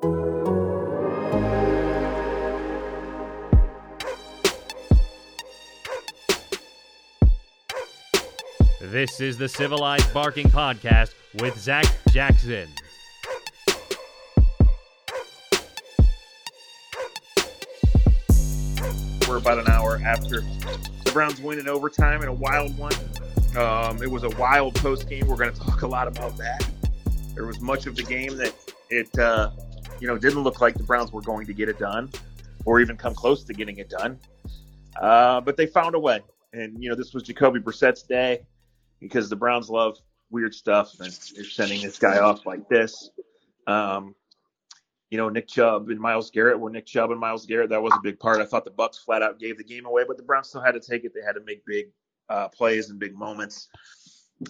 This is the Civilized Barking Podcast with Zac Jackson. We're about an hour after the Browns win in overtime in a wild one. Um, it was a wild post game. We're going to talk a lot about that. There was much of the game that it, uh, you know, didn't look like the Browns were going to get it done, or even come close to getting it done. Uh, but they found a way, and you know, this was Jacoby Brissett's day because the Browns love weird stuff, and they're sending this guy off like this. Um, you know, Nick Chubb and Myles Garrett were Nick Chubb and Myles Garrett. That was a big part. I thought the Bucks flat out gave the game away, but the Browns still had to take it. They had to make big uh, plays and big moments,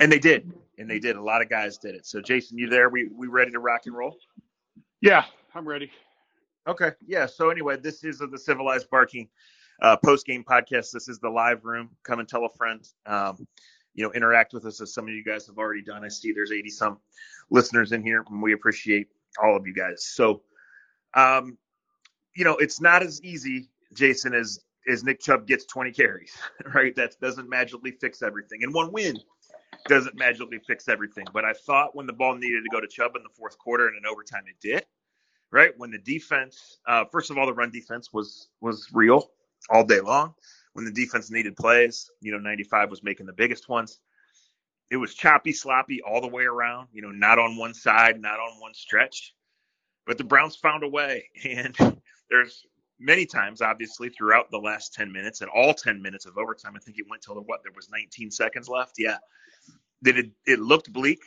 and they did. And they did. A lot of guys did it. So, Jason, you there? We we ready to rock and roll? Yeah, I'm ready. Okay. Yeah. So anyway, this is the Civilized Barking uh, post game podcast. This is the live room. Come and tell a friend. Um, you know, interact with us as some of you guys have already done. I see there's 80 some listeners in here, and we appreciate all of you guys. So, um, you know, it's not as easy, Jason, as as Nick Chubb gets 20 carries, right? That doesn't magically fix everything, and one win doesn't magically fix everything. But I thought when the ball needed to go to Chubb in the fourth quarter and in overtime, it did. Right when the defense, uh, first of all, the run defense was was real all day long. When the defense needed plays, you know, 95 was making the biggest ones. It was choppy, sloppy all the way around. You know, not on one side, not on one stretch. But the Browns found a way, and there's many times, obviously, throughout the last 10 minutes and all 10 minutes of overtime. I think it went till what there was 19 seconds left. Yeah, that it, it looked bleak,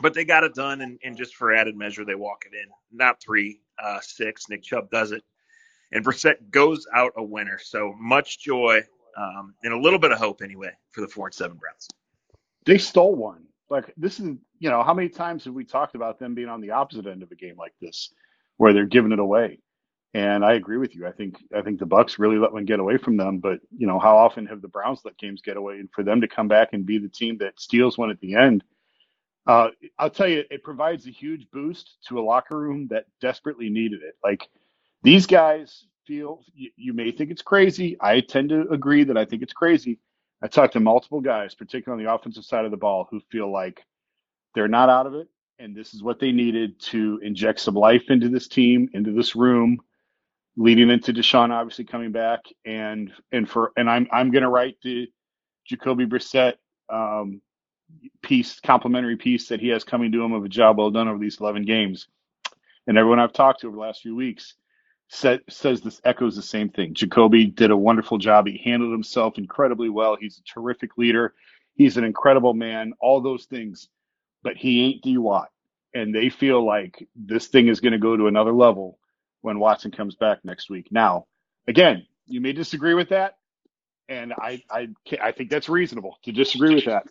but they got it done. And, and just for added measure, they walk it in. Not three, uh, six. Nick Chubb does it, and Brissett goes out a winner. So much joy um, and a little bit of hope, anyway, for the four and seven Browns. They stole one. Like this is, you know, how many times have we talked about them being on the opposite end of a game like this, where they're giving it away? And I agree with you. I think I think the Bucks really let one get away from them. But you know, how often have the Browns let games get away? And for them to come back and be the team that steals one at the end, uh, I'll tell you, it provides a huge boost to a locker room that desperately needed it. Like these guys feel. You, you may think it's crazy. I tend to agree that I think it's crazy. I talked to multiple guys, particularly on the offensive side of the ball, who feel like they're not out of it, and this is what they needed to inject some life into this team, into this room leading into Deshaun obviously coming back, and and for and I'm I'm to write the Jacoby Brissett um, piece, complimentary piece that he has coming to him of a job well done over these 11 games. And everyone I've talked to over the last few weeks said, says this echoes the same thing. Jacoby did a wonderful job. He handled himself incredibly well. He's a terrific leader. He's an incredible man. All those things, but he ain't D Watt. And they feel like this thing is going to go to another level when Watson comes back next week. Now, again, you may disagree with that, and I I I think that's reasonable to disagree with that.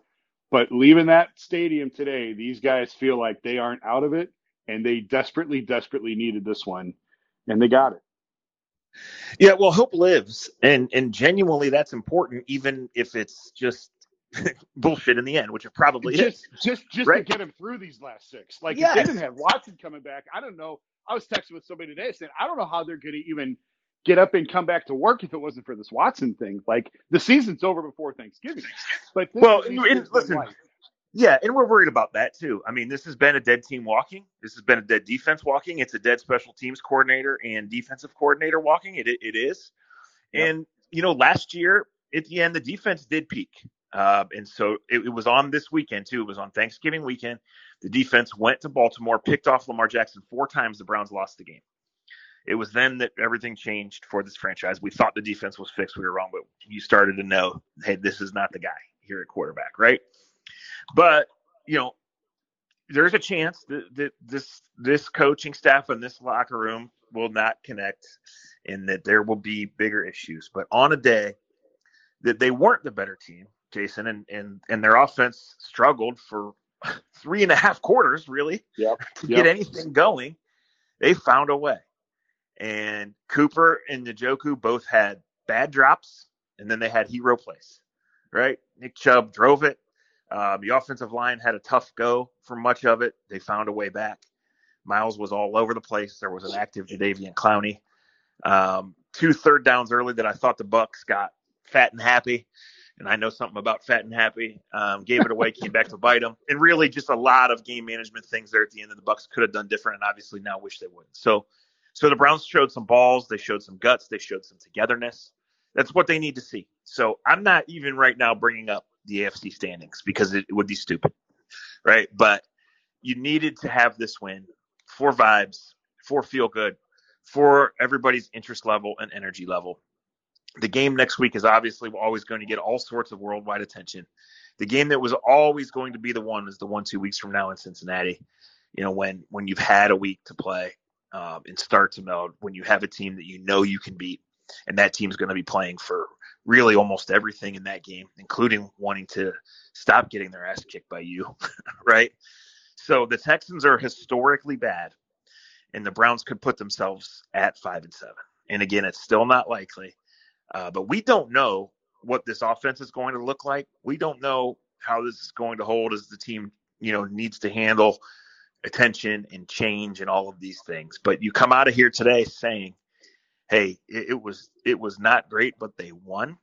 But leaving that stadium today, these guys feel like they aren't out of it, and they desperately, desperately needed this one, and they got it. Yeah, well, hope lives, and and genuinely, that's important, even if it's just bullshit in the end, which it probably just, is. Just just right? to get him through these last six. Like yes. if they didn't have Watson coming back, I don't know. I was texting with somebody today saying I don't know how they're going to even get up and come back to work if it wasn't for this Watson thing. Like the season's over before Thanksgiving. But well, and, listen, yeah, and we're worried about that too. I mean, this has been a dead team walking. This has been a dead defense walking. It's a dead special teams coordinator and defensive coordinator walking. It it is, yep. and you know, last year at the end, the defense did peak. Uh, and so it, it, was on this weekend too. It was on Thanksgiving weekend. The defense went to Baltimore, picked off Lamar Jackson four times. The Browns lost the game. It was then that everything changed for this franchise. We thought the defense was fixed. We were wrong, but you started to know, hey, this is not the guy here at quarterback, right? But you know, there's a chance that, that this this coaching staff and this locker room will not connect, and that there will be bigger issues. But on a day that they weren't the better team, Jason, and and and their offense struggled for three and a half quarters, really, Yep. to Yep. get anything going, they found a way. And Cooper and Njoku both had bad drops, and then they had hero plays. Right? Nick Chubb drove it. Uh, the offensive line had a tough go for much of it. They found a way back. Myles was all over the place. There was an active Jadeveon Clowney. Um, two third downs early that I thought the Bucks got fat and happy, and I know something about fat and happy. Um, gave it away, came back to bite them, and really just a lot of game management things there at the end that the Bucks could have done different, and obviously now wish they wouldn't. So, so the Browns showed some balls, they showed some guts, they showed some togetherness. That's what they need to see. So I'm not even right now bringing up the AFC standings because it, would be stupid, right? But you needed to have this win for vibes, for feel good, for everybody's interest level and energy level. The game next week is obviously always going to get all sorts of worldwide attention. The game that was always going to be the one is the one two weeks from now in Cincinnati. You know when when you've had a week to play um, and start to meld, when you have a team that you know you can beat, and that team's going to be playing for really almost everything in that game, including wanting to stop getting their ass kicked by you, right? So the Texans are historically bad, and the Browns could put themselves at five and seven. And again, it's still not likely, uh, but we don't know what this offense is going to look like. We don't know how this is going to hold as the team, you know, needs to handle attention and change and all of these things. But you come out of here today saying, "Hey, it, it was it was not great, but they won."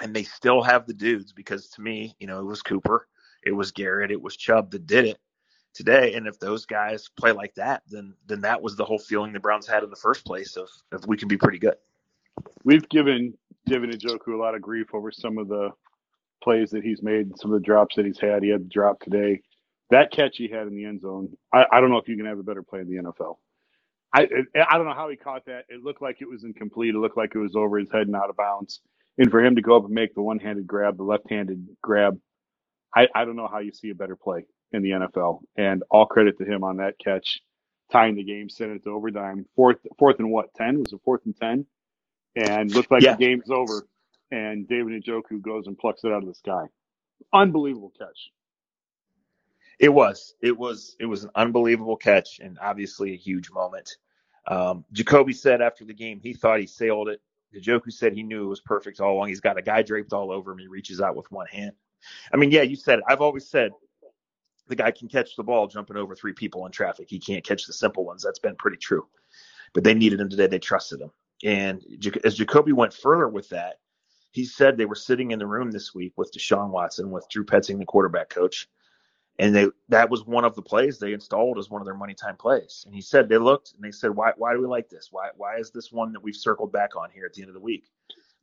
And they still have the dudes because to me, you know, it was Cooper, it was Garrett, it was Chubb that did it today. And if those guys play like that, then then that was the whole feeling the Browns had in the first place of, of we can be pretty good. We've given David Njoku a lot of grief over some of the plays that he's made, some of the drops that he's had. He had the drop today. That catch he had in the end zone, I, I don't know if you can have a better play in the NFL. I I don't know how he caught that. It looked like it was incomplete. It looked like it was over his head and out of bounds. And for him to go up and make the one-handed grab, the left-handed grab, I, I don't know how you see a better play in the NFL. And all credit to him on that catch, tying the game, sending it to overtime. Fourth, fourth and what? Ten was it fourth and ten? And looked like Yeah. the game's over. And David Njoku goes and plucks it out of the sky. Unbelievable catch. It was. It was. It was an unbelievable catch and obviously a huge moment. Um, Jacoby said after the game he thought he sailed it. Njoku said he knew it was perfect all along. He's got a guy draped all over him. He reaches out with one hand. I mean, yeah, you said it. I've always said the guy can catch the ball jumping over three people in traffic. He can't catch the simple ones. That's been pretty true. But they needed him today. They trusted him. And as Jacoby went further with that, he said they were sitting in the room this week with Deshaun Watson, with Drew Petzing, the quarterback coach, and they that was one of the plays they installed as one of their money time plays. And he said they looked and they said, why why do we like this? Why why is this one that we've circled back on here at the end of the week?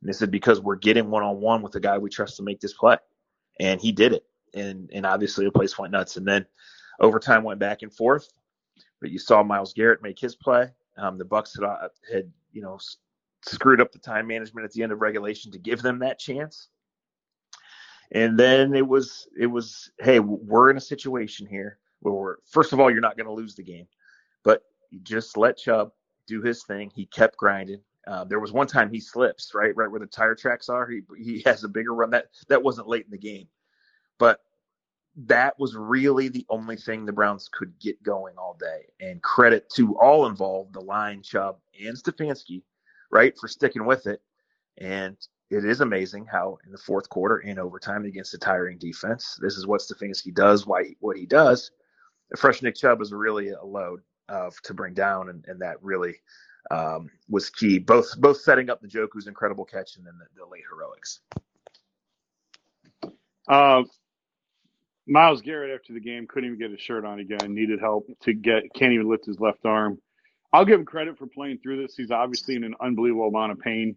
And they said because we're getting one on one with the guy we trust to make this play, and he did it. And and obviously the place went nuts. And then overtime went back and forth, but you saw Myles Garrett make his play. Um, the Bucks had, uh, had you know screwed up the time management at the end of regulation to give them that chance. And then it was it was hey we're in a situation here where we're first of all you're not going to lose the game, but just let Chubb do his thing. He kept grinding. Uh, there was one time he slips right right where the tire tracks are. He he has a bigger run that that wasn't late in the game, but that was really the only thing the Browns could get going all day. And credit to all involved, the line, Chubb, and Stefanski, right, for sticking with it. And it is amazing how in the fourth quarter in overtime against a tiring defense, this is what Stefanski does, why he, what he does. The fresh Nick Chubb was really a load of to bring down, and, and that really um, was key. Both both setting up the Njoku's incredible catch and then the, the late heroics. Uh, Myles Garrett after the game couldn't even get his shirt on again. Needed help to get. Can't even lift his left arm. I'll give him credit for playing through this. He's obviously in an unbelievable amount of pain.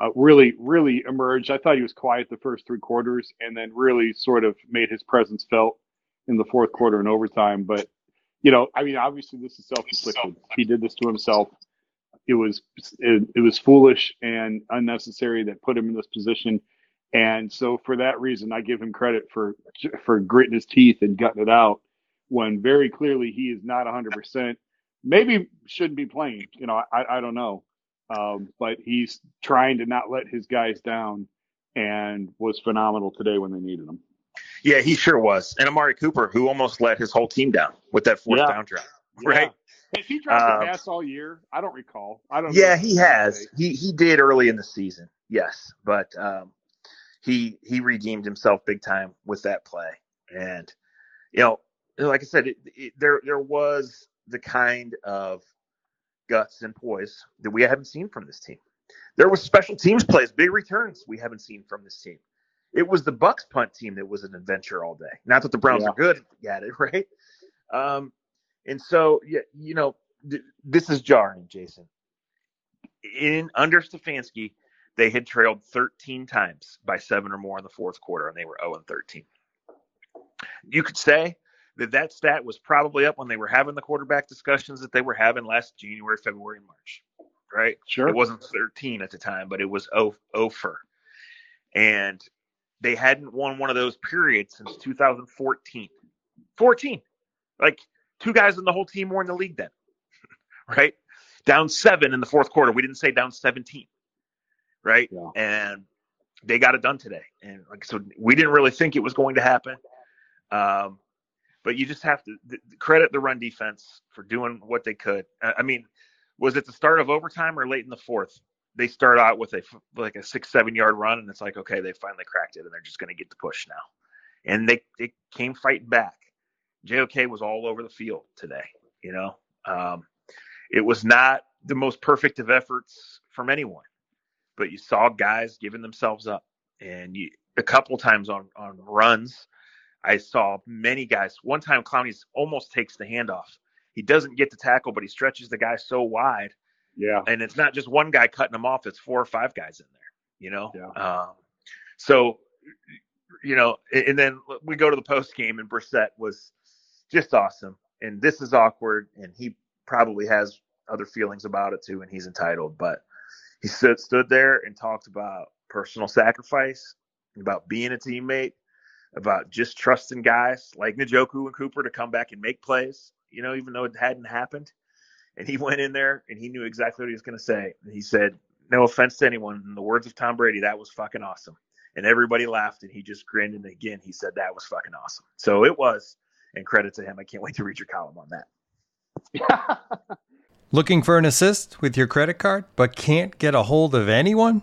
Uh, really, really emerged. I thought he was quiet the first three quarters, and then really sort of made his presence felt in the fourth quarter and overtime. But you know, I mean, obviously this is self-inflicted. He did this to himself. It was it, it was foolish and unnecessary that put him in this position. And so for that reason, I give him credit for for gritting his teeth and gutting it out when very clearly he is not 100%. Maybe shouldn't be playing. You know, I, I don't know. Um, but he's trying to not let his guys down and was phenomenal today when they needed him. Yeah, he sure was. And Amari Cooper, who almost let his whole team down with that fourth Yeah. down drive. Right? Has he dropped Um, a pass all year? I don't recall. I don't. Yeah, he has. He he did early in the season, yes, but um, he he redeemed himself big time with that play, and you know, like I said, it, it, there there was the kind of guts and poise that we haven't seen from this team. There was special teams plays, big returns we haven't seen from this team. It was the Bucks punt team that was an adventure all day. Not that the Browns Yeah. are good at it, right? Um, and so, yeah, you know, th- this is jarring, Jason. In under Stefanski, they had trailed 13 times by seven or more in the fourth quarter, and they were 0 and 13. You could say that that stat was probably up when they were having the quarterback discussions that they were having last January, February, and March, right? Sure. It wasn't 13 at the time, but it was 0, 0 for. And they hadn't won one of those periods since 2014. 14. Like two guys in the whole team were in the league then, right? Down seven in the fourth quarter. We didn't say down 17, right? Yeah. And they got it done today. And like so, we didn't really think it was going to happen. Um, but you just have to th- credit the run defense for doing what they could. I mean, was it the start of overtime or late in the fourth? They start out with a like a six seven yard run, and it's like okay, they finally cracked it, and they're just going to get the push now. And they they came fighting back. JOK was all over the field today. You know, um, it was not the most perfect of efforts from anyone, but you saw guys giving themselves up, and you, a couple times on on runs. I saw many guys. One time, Clowney almost takes the handoff. He doesn't get the tackle, but he stretches the guy so wide, Yeah. and it's not just one guy cutting him off; it's four or five guys in there. You know. Yeah. Um, so, you know, and then we go to the post game, and Brissett was just awesome. And this is awkward, and he probably has other feelings about it too, and he's entitled. But he stood stood there and talked about personal sacrifice, about being a teammate, about just trusting guys like Njoku and Cooper to come back and make plays, you know, even though it hadn't happened. And he went in there and he knew exactly what he was going to say. And he said, No offense to anyone. In the words of Tom Brady, that was fucking awesome. And everybody laughed and he just grinned. And again, he said, That was fucking awesome. So it was. And credit to him. I can't wait to read your column on that. Looking for an assist with your credit card but can't get a hold of anyone?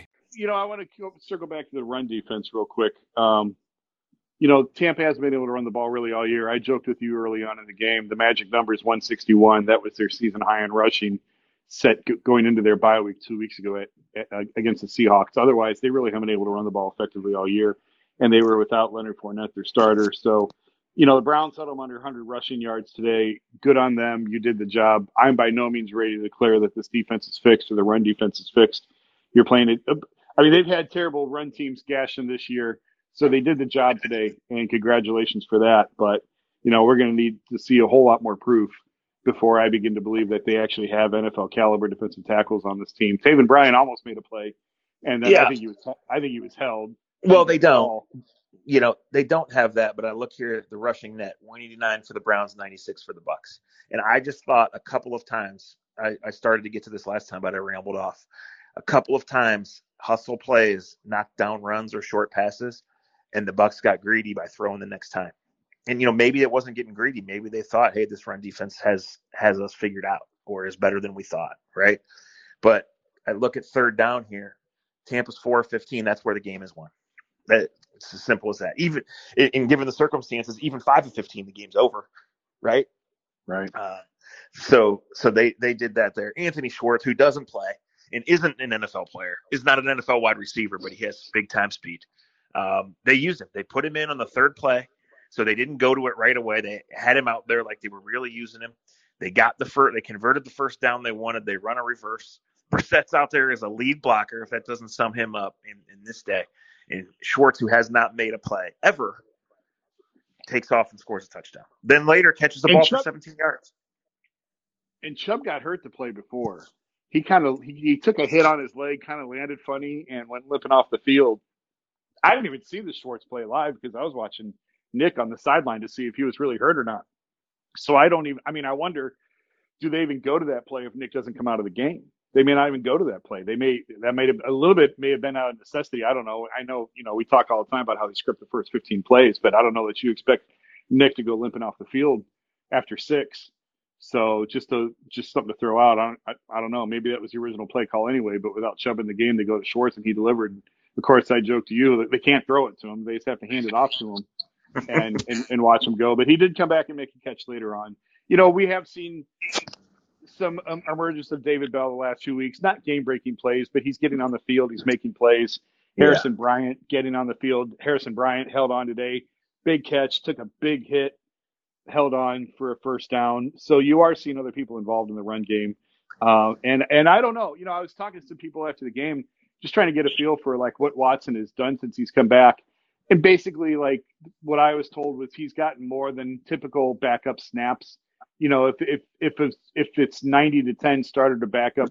You know, I want to circle back to the run defense real quick. Um, you know, Tampa hasn't been able to run the ball really all year. I joked with you early on in the game. The magic number is 161. That was their season high in rushing set going into their bye week two weeks ago at, at, uh, against the Seahawks. Otherwise, they really haven't been able to run the ball effectively all year. And they were without Leonard Fournette, their starter. So, you know, the Browns them under 100 rushing yards today. Good on them. You did the job. I'm by no means ready to declare that this defense is fixed or the run defense is fixed. You're playing it. I mean, they've had terrible run teams gash them this year, so they did the job today, and congratulations for that. But you know, we're going to need to see a whole lot more proof before I begin to believe that they actually have NFL caliber defensive tackles on this team. Taven Bryan almost made a play, and Yeah. I think he was I think he was held. Well, they don't. You know, they don't have that, but I look here at the rushing net 189 for the Browns, 96 for the Bucks. And I just thought a couple of times, I, I started to get to this last time, but I rambled off. A couple of times, hustle plays, knock down runs or short passes, and the Bucks got greedy by throwing the next time. And you know, maybe it wasn't getting greedy. Maybe they thought, hey, this run defense has has us figured out. or is better than we thought, right? But I look at third down here. Tampa's 4 15. That's where the game is won. That, it's as simple as that. Even in given the circumstances, even 5 of 15, the game's over, right? Right. Uh, so so they they did that there. Anthony Schwartz, who doesn't play and isn't an NFL player, is not an NFL wide receiver, but he has big time speed. Um, they used him. They put him in on the third play, so they didn't go to it right away. They had him out there like they were really using him. They got the first. They converted the first down they wanted. They run a reverse. Brissett's out there as a lead blocker. If that doesn't sum him up in, in this day, and Schwartz, who has not made a play ever, takes off and scores a touchdown. Then later catches the And ball Chubb- for 17 yards. And Chubb got hurt to play before. He kind of he, he took a hit on his leg, kind of landed funny, and went limping off the field. I didn't even see the Schwartz play live because I was watching Nick on the sideline to see if he was really hurt or not. So I don't even. I mean, I wonder, do they even go to that play if Nick doesn't come out of the game? They may not even go to that play. They may that may have a little bit may have been out of necessity. I don't know. I know you know we talk all the time about how they script the first 15 plays, but I don't know that you expect Nick to go limping off the field after six. So just a just something to throw out. I, don't- I I don't know. Maybe that was the original play call anyway. But without Chubb in the game, they go to Schwartz and he delivered. Of course, I joked to you that they can't throw it to him. They just have to hand it off to him and, and and watch him go. But he did come back and make a catch later on. You know, we have seen some um, emergence of David Bell the last few weeks. Not game breaking plays, but he's getting on the field. He's making plays. Yeah. Harrison Bryant getting on the field. Harrison Bryant held on today. Big catch, took a big hit, held on for a first down. So you are seeing other people involved in the run game. Uh, and and I don't know. You know, I was talking to some people after the game, just trying to get a feel for like what Watson has done since he's come back. And basically, like what I was told was he's gotten more than typical backup snaps. You know, if if if it's, if it's ninety to ten starter to backup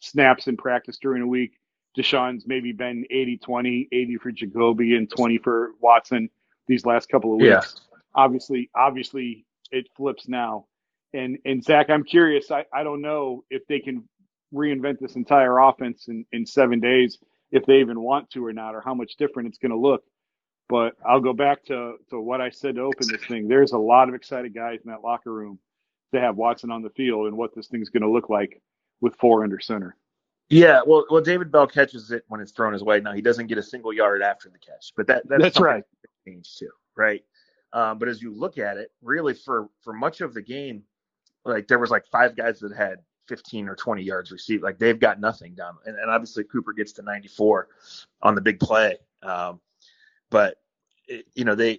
snaps in practice during a week, Deshaun's maybe been 80-20, 80 for Jacoby and 20 for Watson these last couple of weeks. Yeah. Obviously, obviously it flips now. And and Zac, I'm curious. I, I don't know if they can reinvent this entire offense in, in seven days, if they even want to or not, or how much different it's going to look. But I'll go back to, to what I said to open this thing. There's a lot of excited guys in that locker room to have Watson on the field and what this thing's going to look like with four under center. Yeah, well, well, David Bell catches it when it's thrown his way. Now he doesn't get a single yard after the catch, but that that's, That's right. changed too, right? Um, but as you look at it, really for for much of the game, like there was like five guys that had 15 or 20 yards received. Like they've got nothing down, and, and obviously Cooper gets to 94 on the big play. Um, but it, you know they,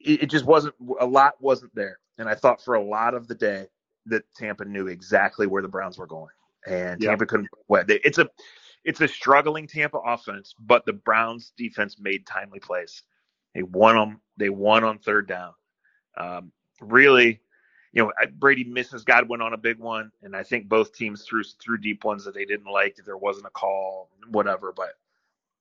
it, it just wasn't a lot wasn't there, and I thought for a lot of the day that Tampa knew exactly where the Browns were going, and Yeah. Tampa couldn't. Well, it's a it's a struggling Tampa offense, but the Browns defense made timely plays. They won them. They won on third down. Um, really, you know, Brady misses Godwin on a big one, and I think both teams threw threw deep ones that they didn't like. If there wasn't a call, whatever, but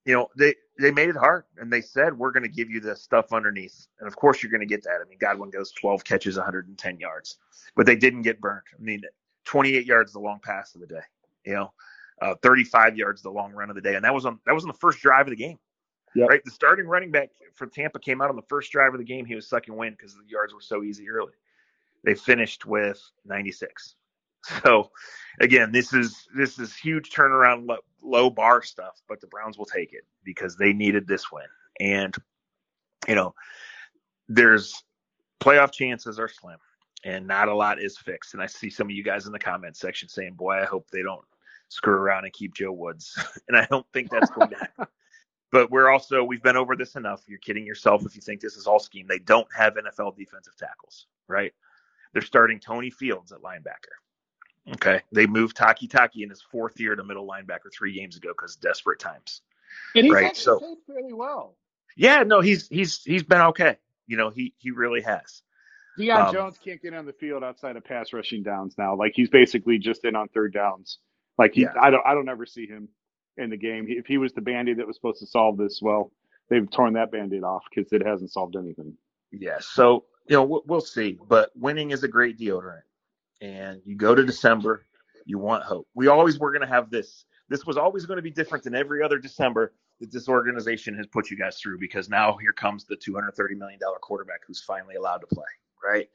you know, they they made it hard, and they said we're going to give you the stuff underneath, and of course you're going to get that. I mean, Godwin goes 12 catches, 110 yards, but they didn't get burnt. I mean, 28 yards the long pass of the day. You know, uh, 35 yards the long run of the day, and that was on that was on the first drive of the game. Yep. Right, the starting running back for Tampa came out on the first drive of the game. He was sucking wind because the yards were so easy early. They finished with 96. So, again, this is this is huge turnaround, low, low bar stuff, but the Browns will take it because they needed this win. And you know, there's playoff chances are slim, and not a lot is fixed. And I see some of you guys in the comment section saying, "Boy, I hope they don't screw around and keep Joe Woods," and I don't think that's going to happen. But we're also we've been over this enough. You're kidding yourself if you think this is all scheme. They don't have NFL defensive tackles, right? They're starting Tony Fields at linebacker. Okay, they moved Takitaki in his fourth year to middle linebacker three games ago because desperate times. And he's Right, actually so- played fairly well. Yeah, no, he's he's he's been okay. You know, he he really has. Deion Um, Jones can't get on the field outside of pass rushing downs now. Like he's basically just in on third downs. Like he, Yeah. I don't, I don't ever see him in the game. If he was the band-aid that was supposed to solve this, well, they've torn that band-aid off because it hasn't solved anything. Yeah, so you know we'll, we'll see, but winning is a great deodorant, and you go to December, you want hope. We always were going to have this. This was always going to be different than every other December that this organization has put you guys through because now here comes the 230 million dollar quarterback who's finally allowed to play, right?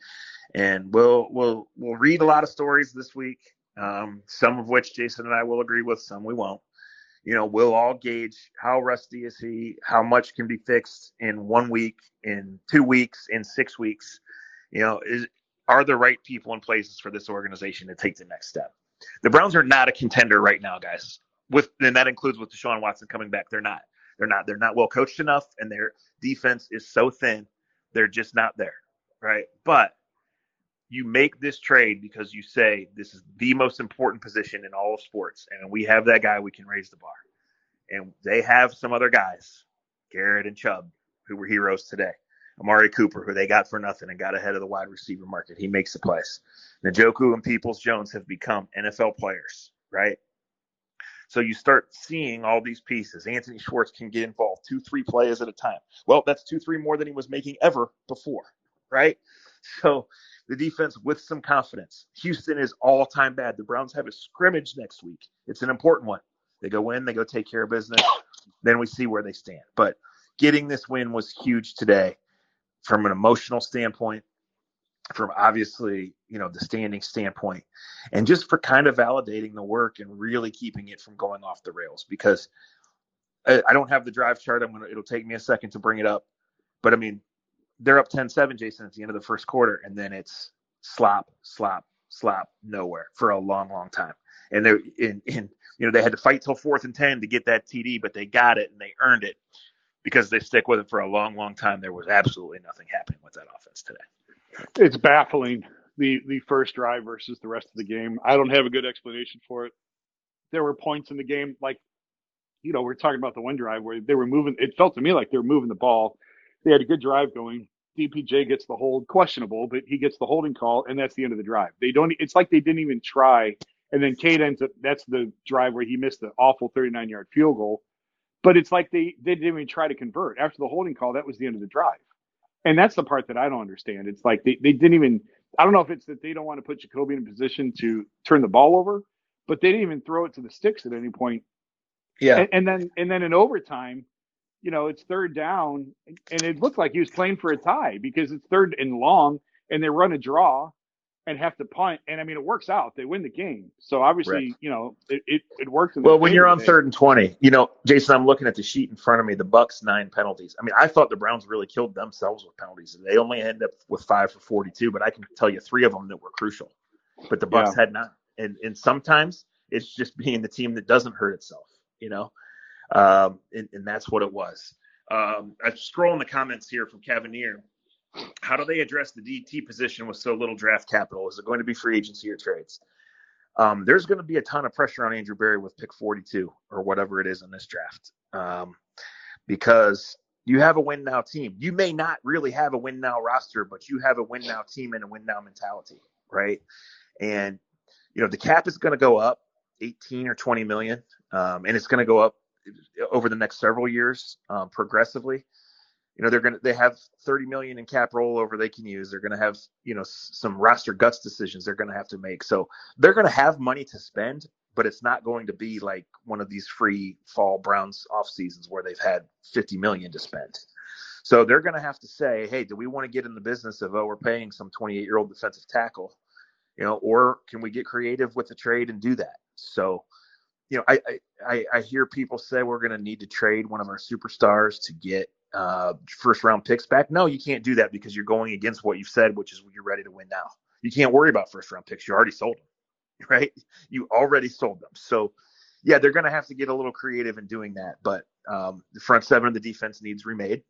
And we'll we'll we'll read a lot of stories this week um, some of which Jason and I will agree with, some we won't. You know, we'll all gauge how rusty is he, how much can be fixed in one week, in two weeks, in six weeks. You know, is are the right people in places for this organization to take the next step? The Browns are not a contender right now, guys. With and that includes with Deshaun Watson coming back. They're not. They're not. They're not well coached enough, and their defense is so thin. They're just not there, right? But you make this trade because you say this is the most important position in all of sports, and we have that guy. We can raise the bar, and they have some other guys, Garrett and Chubb, who were heroes today. Amari Cooper, who they got for nothing and got ahead of the wide receiver market. He makes the plays. Njoku and Peoples Jones have become NFL players, right? So you start seeing all these pieces. Anthony Schwartz can get involved two, three plays at a time. Well, that's two, three more than he was making ever before, right? So the defense with some confidence. Houston is all time bad. The Browns have a scrimmage next week. It's an important one. They go in, they go take care of business. Then we see where they stand. But getting this win was huge today from an emotional standpoint, from obviously, you know, the standing standpoint, and just for kind of validating the work and really keeping it from going off the rails because I, I don't have the drive chart. I'm gonna it'll take me a second to bring it up. But I mean, they're up 10-7, Jason, at the end of the first quarter, and then it's slop, slop, slop, nowhere for a long, long time. And they're in, in you know, they had to fight till fourth and ten to get that TD, but they got it and they earned it because they stick with it for a long, long time. There was absolutely nothing happening with that offense today. It's baffling the the first drive versus the rest of the game. I don't have a good explanation for it. There were points in the game like, you know, we're talking about the one drive where they were moving. It felt to me like they were moving the ball. They had a good drive going. DPJ gets the hold, questionable, but he gets the holding call, and that's the end of the drive. They don't. It's like they didn't even try. And then Cade ends up. That's the drive where he missed the awful 39 yard field goal. But it's like they, they didn't even try to convert. After the holding call, that was the end of the drive. And that's the part that I don't understand. It's like they, they didn't even, I don't know if it's that they don't want to put Jacoby in a position to turn the ball over, but they didn't even throw it to the sticks at any point. Yeah. And, and then, and then in overtime, you know, it's third down and it looked like he was playing for a tie because it's third and long and they run a draw and have to punt. And I mean, it works out. They win the game. So obviously, Right. you know, it, it, it works. Well, when you're on today. third and twenty, you know, Jason, I'm looking at the sheet in front of me. The Bucks nine penalties. I mean, I thought the Browns really killed themselves with penalties. They only ended up with five for 42, but I can tell you three of them that were crucial. But the Bucks Yeah. had none, and and sometimes it's just being the team that doesn't hurt itself, you know, um, and, and that's what it was. Um, I scroll in the comments here from Cavanier. How do they address the DT position with so little draft capital? Is it going to be free agency or trades? Um, there's going to be a ton of pressure on Andrew Berry with pick 42 or whatever it is in this draft, um, because you have a win now team. You may not really have a win now roster, but you have a win now team and a win now mentality, right? And you know the cap is going to go up 18 or 20 million, um, and it's going to go up over the next several years um, progressively. You know they're going to they have 30 million in cap rollover they can use. They're going to have you know s- some roster guts decisions they're going to have to make. So they're going to have money to spend but it's not going to be like one of these free fall browns off seasons where they've had 50 million to spend. So they're going to have to say hey do we want to get in the business of oh we're paying some 28 year old defensive tackle you know or can we get creative with the trade and do that? So you know, I I, I- hear people say we're going to need to trade one of our superstars to get uh, first round picks back. No, you can't do that because you're going against what you've said, which is you're ready to win now. You can't worry about first round picks. You already sold them, right? You already sold them. So, yeah, they're going to have to get a little creative in doing that. But um, the front seven of the defense needs remade.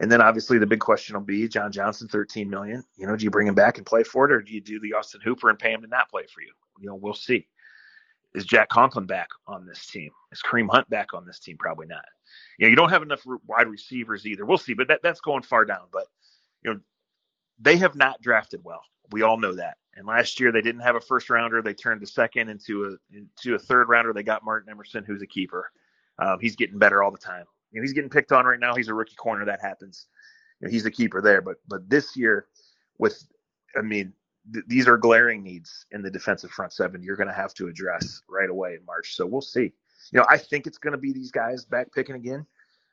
And then obviously the big question will be John Johnson, 13 million. You know, do you bring him back and play for it, or do you do the Austin Hooper and pay him to not play for you? You know, we'll see. Is Jack Conklin back on this team? Is Kareem Hunt back on this team? Probably not. You know, you don't have enough wide receivers either. We'll see, but that, that's going far down. But you know, they have not drafted well. We all know that. And last year they didn't have a first rounder. They turned a second into a into a third rounder. They got Martin Emerson, who's a keeper. Um, he's getting better all the time. You know, he's getting picked on right now. He's a rookie corner. That happens. You know, he's a keeper there. But but this year, with I mean, th- these are glaring needs in the defensive front seven. You're going to have to address right away in March. So we'll see. You know, I think it's going to be these guys back picking again.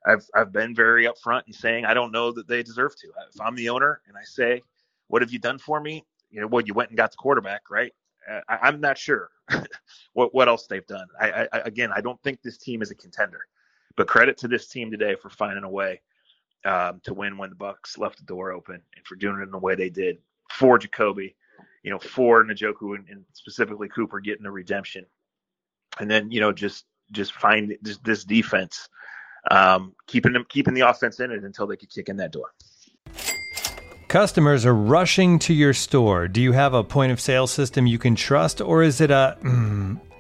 I've I've been very upfront in saying I don't know that they deserve to. If I'm the owner and I say, "What have you done for me?" You know, well, you went and got the quarterback, right? Uh, I, I'm not sure what what else they've done. I, I again, I don't think this team is a contender, but credit to this team today for finding a way um, to win when the Bucks left the door open and for doing it in the way they did for Jacoby, you know, for Njoku and, and specifically Cooper getting the redemption, and then you know just just find just this defense um, keeping them keeping the offense in it until they could kick in that door. Customers are rushing to your store. Do you have a point of sale system you can trust, or is it a mm,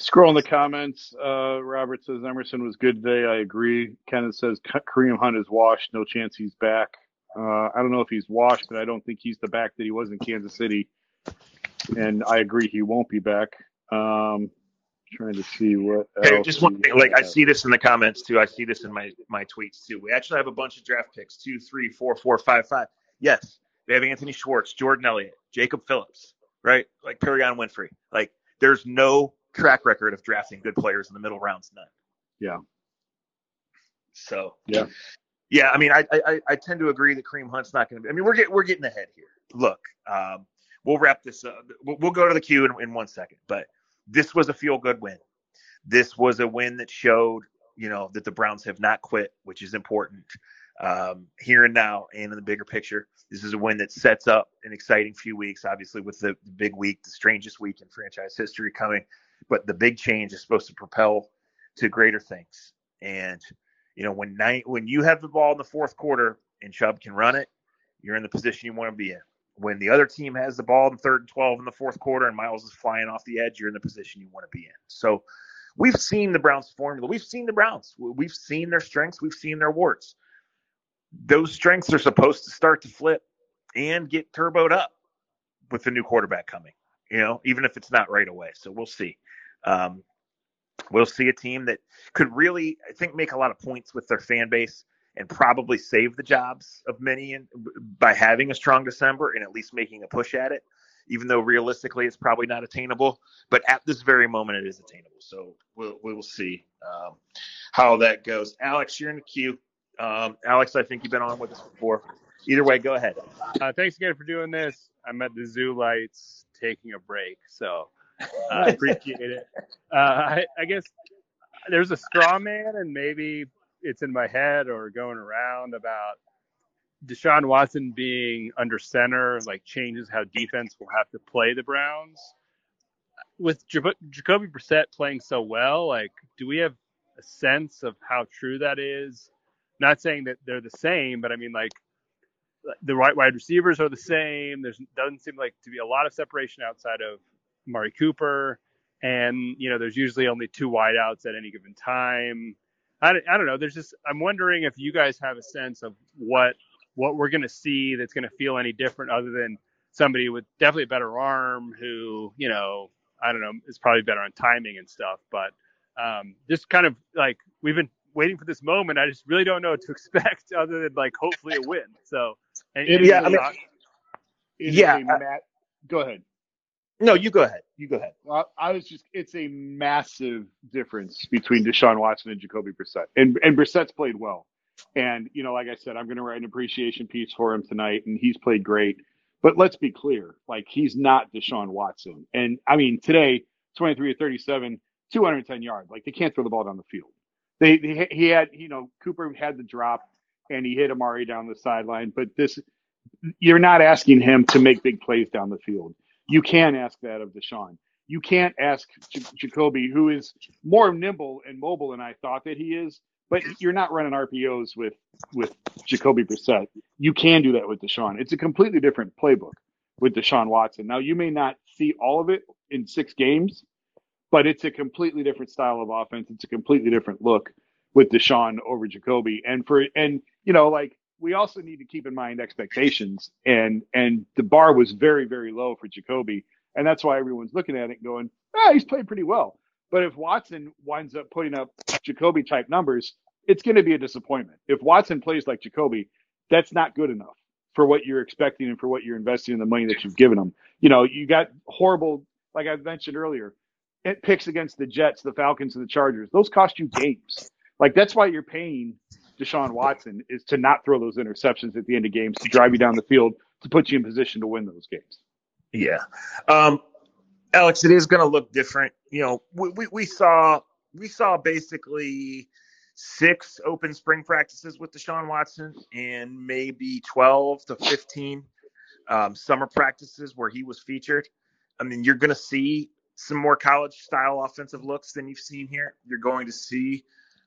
Scroll in the comments. Uh, Robert says Emerson was good today. I agree. Kenneth says Kareem Hunt is washed. No chance he's back. Uh, I don't know if he's washed, but I don't think he's the back that he was in Kansas City. And I agree he won't be back. Um, trying to see what. Hey, just one thing. Like I see this in the comments too. I see this in my my tweets too. We actually have a bunch of draft picks: two, three, four, four, five, five. Yes, they have Anthony Schwartz, Jordan Elliott, Jacob Phillips, right? Like Perrion Winfrey. Like there's no track record of drafting good players in the middle rounds. None. Yeah. So yeah, yeah. I mean, I I, I tend to agree that Kareem Hunt's not going to be. I mean, we're getting we're getting ahead here. Look, um, we'll wrap this. up. We'll, we'll go to the queue in, in one second, but this was a feel good win. This was a win that showed, you know, that the Browns have not quit, which is important um, here and now and in the bigger picture. This is a win that sets up an exciting few weeks, obviously, with the, the big week, the strangest week in franchise history coming. But the big change is supposed to propel to greater things. And, you know, when night, when you have the ball in the fourth quarter and Chubb can run it, you're in the position you want to be in when the other team has the ball in third and 12 in the fourth quarter and Myles is flying off the edge, you're in the position you want to be in. So we've seen the Browns formula. We've seen the Browns. We've seen their strengths. We've seen their warts. Those strengths are supposed to start to flip and get turboed up with the new quarterback coming, you know, even if it's not right away. So we'll see. Um, we'll see a team that could really, I think, make a lot of points with their fan base and probably save the jobs of many in, by having a strong December and at least making a push at it, even though realistically it's probably not attainable. But at this very moment, it is attainable. So we'll, we will see um, how that goes. Alex, you're in the queue. Um, Alex, I think you've been on with us before. Either way, go ahead. Uh, thanks again for doing this. I'm at the zoo lights taking a break, so I appreciate it. Uh, I, I guess there's a straw man, and maybe it's in my head or going around about Deshaun Watson being under center, like changes how defense will have to play the Browns. With Jacoby Brissett playing so well, like, do we have a sense of how true that is? Not saying that they're the same, but I mean, like, the right wide receivers are the same. There's doesn't seem like to be a lot of separation outside of Mari Cooper, and you know, there's usually only two wideouts at any given time. I, I don't know. There's just I'm wondering if you guys have a sense of what what we're going to see that's going to feel any different other than somebody with definitely a better arm who you know I don't know is probably better on timing and stuff. But um, just kind of like we've been waiting for this moment. I just really don't know what to expect other than like hopefully a win. So and, it, yeah, I mean, yeah. Matt, go ahead. No, you go ahead. You go ahead. Well, I was just, it's a massive difference between Deshaun Watson and Jacoby Brissett. And, and Brissett's played well. And, you know, like I said, I'm going to write an appreciation piece for him tonight, and he's played great. But let's be clear, like, he's not Deshaun Watson. And I mean, today, 23 to 37, 210 yards. Like they can't throw the ball down the field. They, they he had you know Cooper had the drop and he hit Amari down the sideline, but this you're not asking him to make big plays down the field. You can ask that of Deshaun. You can't ask J- Jacoby, who is more nimble and mobile than I thought that he is, but you're not running RPOs with with Jacoby Brissett. You can do that with Deshaun. It's a completely different playbook with Deshaun Watson. Now you may not see all of it in six games, but it's a completely different style of offense. It's a completely different look with Deshaun over Jacoby. And for and you know, like we also need to keep in mind expectations and and the bar was very, very low for Jacoby. And that's why everyone's looking at it going, ah, he's played pretty well. But if Watson winds up putting up Jacoby type numbers, it's going to be a disappointment. If Watson plays like Jacoby, that's not good enough for what you're expecting and for what you're investing in the money that you've given him. You know, you got horrible, like I mentioned earlier, it picks against the Jets, the Falcons, and the Chargers. Those cost you games. Like that's why you're paying Deshaun Watson is to not throw those interceptions at the end of games to drive you down the field to put you in position to win those games. Yeah. Um, Alex, it is going to look different. You know, we, we, we saw we saw basically six open spring practices with Deshaun Watson and maybe 12 to 15 um, summer practices where he was featured. I mean, you're going to see some more college style offensive looks than you've seen here. You're going to see,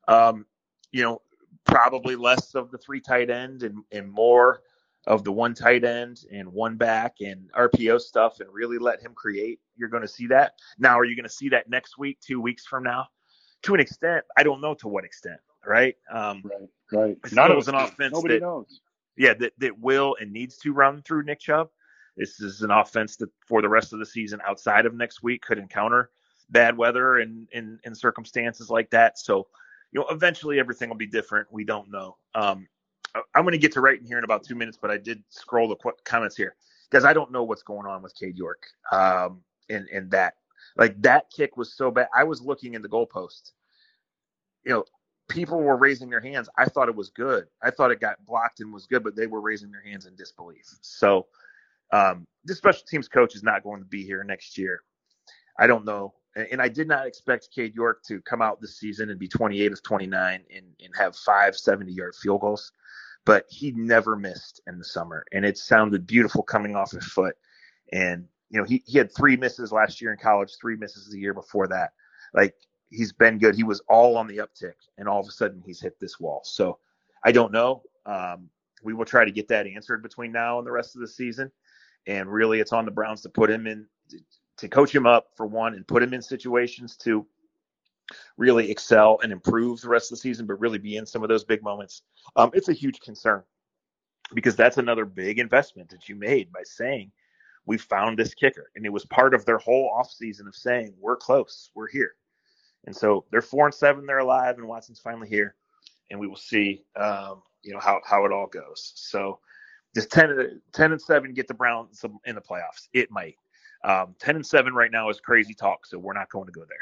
um, you know, probably less of the three tight end and, and more of the one tight end and one back and RPO stuff and really let him create. You're going to see that. Now, are you going to see that next week, two weeks from now? To an extent, I don't know to what extent, right? Um, right, right. None of an offense Nobody that, knows. yeah, that, that will and needs to run through Nick Chubb. This is an offense that for the rest of the season outside of next week could encounter bad weather and, and, and circumstances like that. So, you know, eventually everything will be different. We don't know. Um, I'm going to get to writing here in about two minutes, but I did scroll the qu- comments here because I don't know what's going on with Cade York. Um, and, and that, like that kick was so bad. I was looking in the goalpost. You know, people were raising their hands. I thought it was good. I thought it got blocked and was good, but they were raising their hands in disbelief. So, um, this special teams coach is not going to be here next year. I don't know. And, I did not expect Cade York to come out this season and be 28 of 29 and, and have five 70 yard field goals but he never missed in the summer, and it sounded beautiful coming off his foot. And you know, he he had three misses last year in college, three misses the year before that. Like he's been good. He was all on the uptick, and all of a sudden he's hit this wall. So I don't know. Um, we will try to get that answered between now and the rest of the season. And really, it's on the Browns to put him in, to coach him up for one, and put him in situations to really excel and improve the rest of the season, but really be in some of those big moments. Um, it's a huge concern because that's another big investment that you made by saying we found this kicker, and it was part of their whole offseason of saying we're close, we're here. And so they're four and seven, they're alive, and Watson's finally here, and we will see, um, you know, how how it all goes. So, does 10, 10 and seven get the Browns in the playoffs? It might. Um, 10 and 7 right now is crazy talk, so we're not going to go there.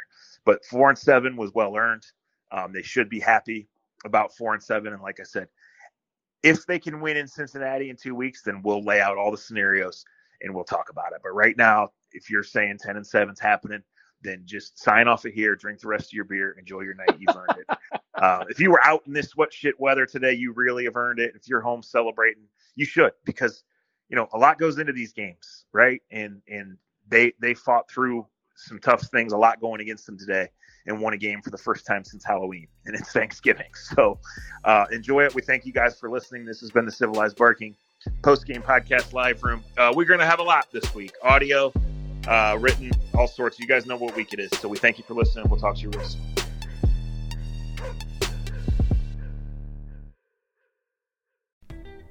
But 4 and 7 was well earned. Um, they should be happy about 4 and 7. And like I said, if they can win in Cincinnati in two weeks, then we'll lay out all the scenarios and we'll talk about it. But right now, if you're saying 10 and 7 is happening, then just sign off of here, drink the rest of your beer, enjoy your night. You've earned it. Uh, if you were out in this what shit weather today, you really have earned it. If you're home celebrating, you should because you know a lot goes into these games, right? And and they they fought through some tough things, a lot going against them today, and won a game for the first time since Halloween, and it's Thanksgiving. So uh, enjoy it. We thank you guys for listening. This has been the Civilized Barking post game podcast live room. Uh, we're going to have a lot this week audio, uh, written, all sorts. You guys know what week it is. So we thank you for listening. We'll talk to you real soon.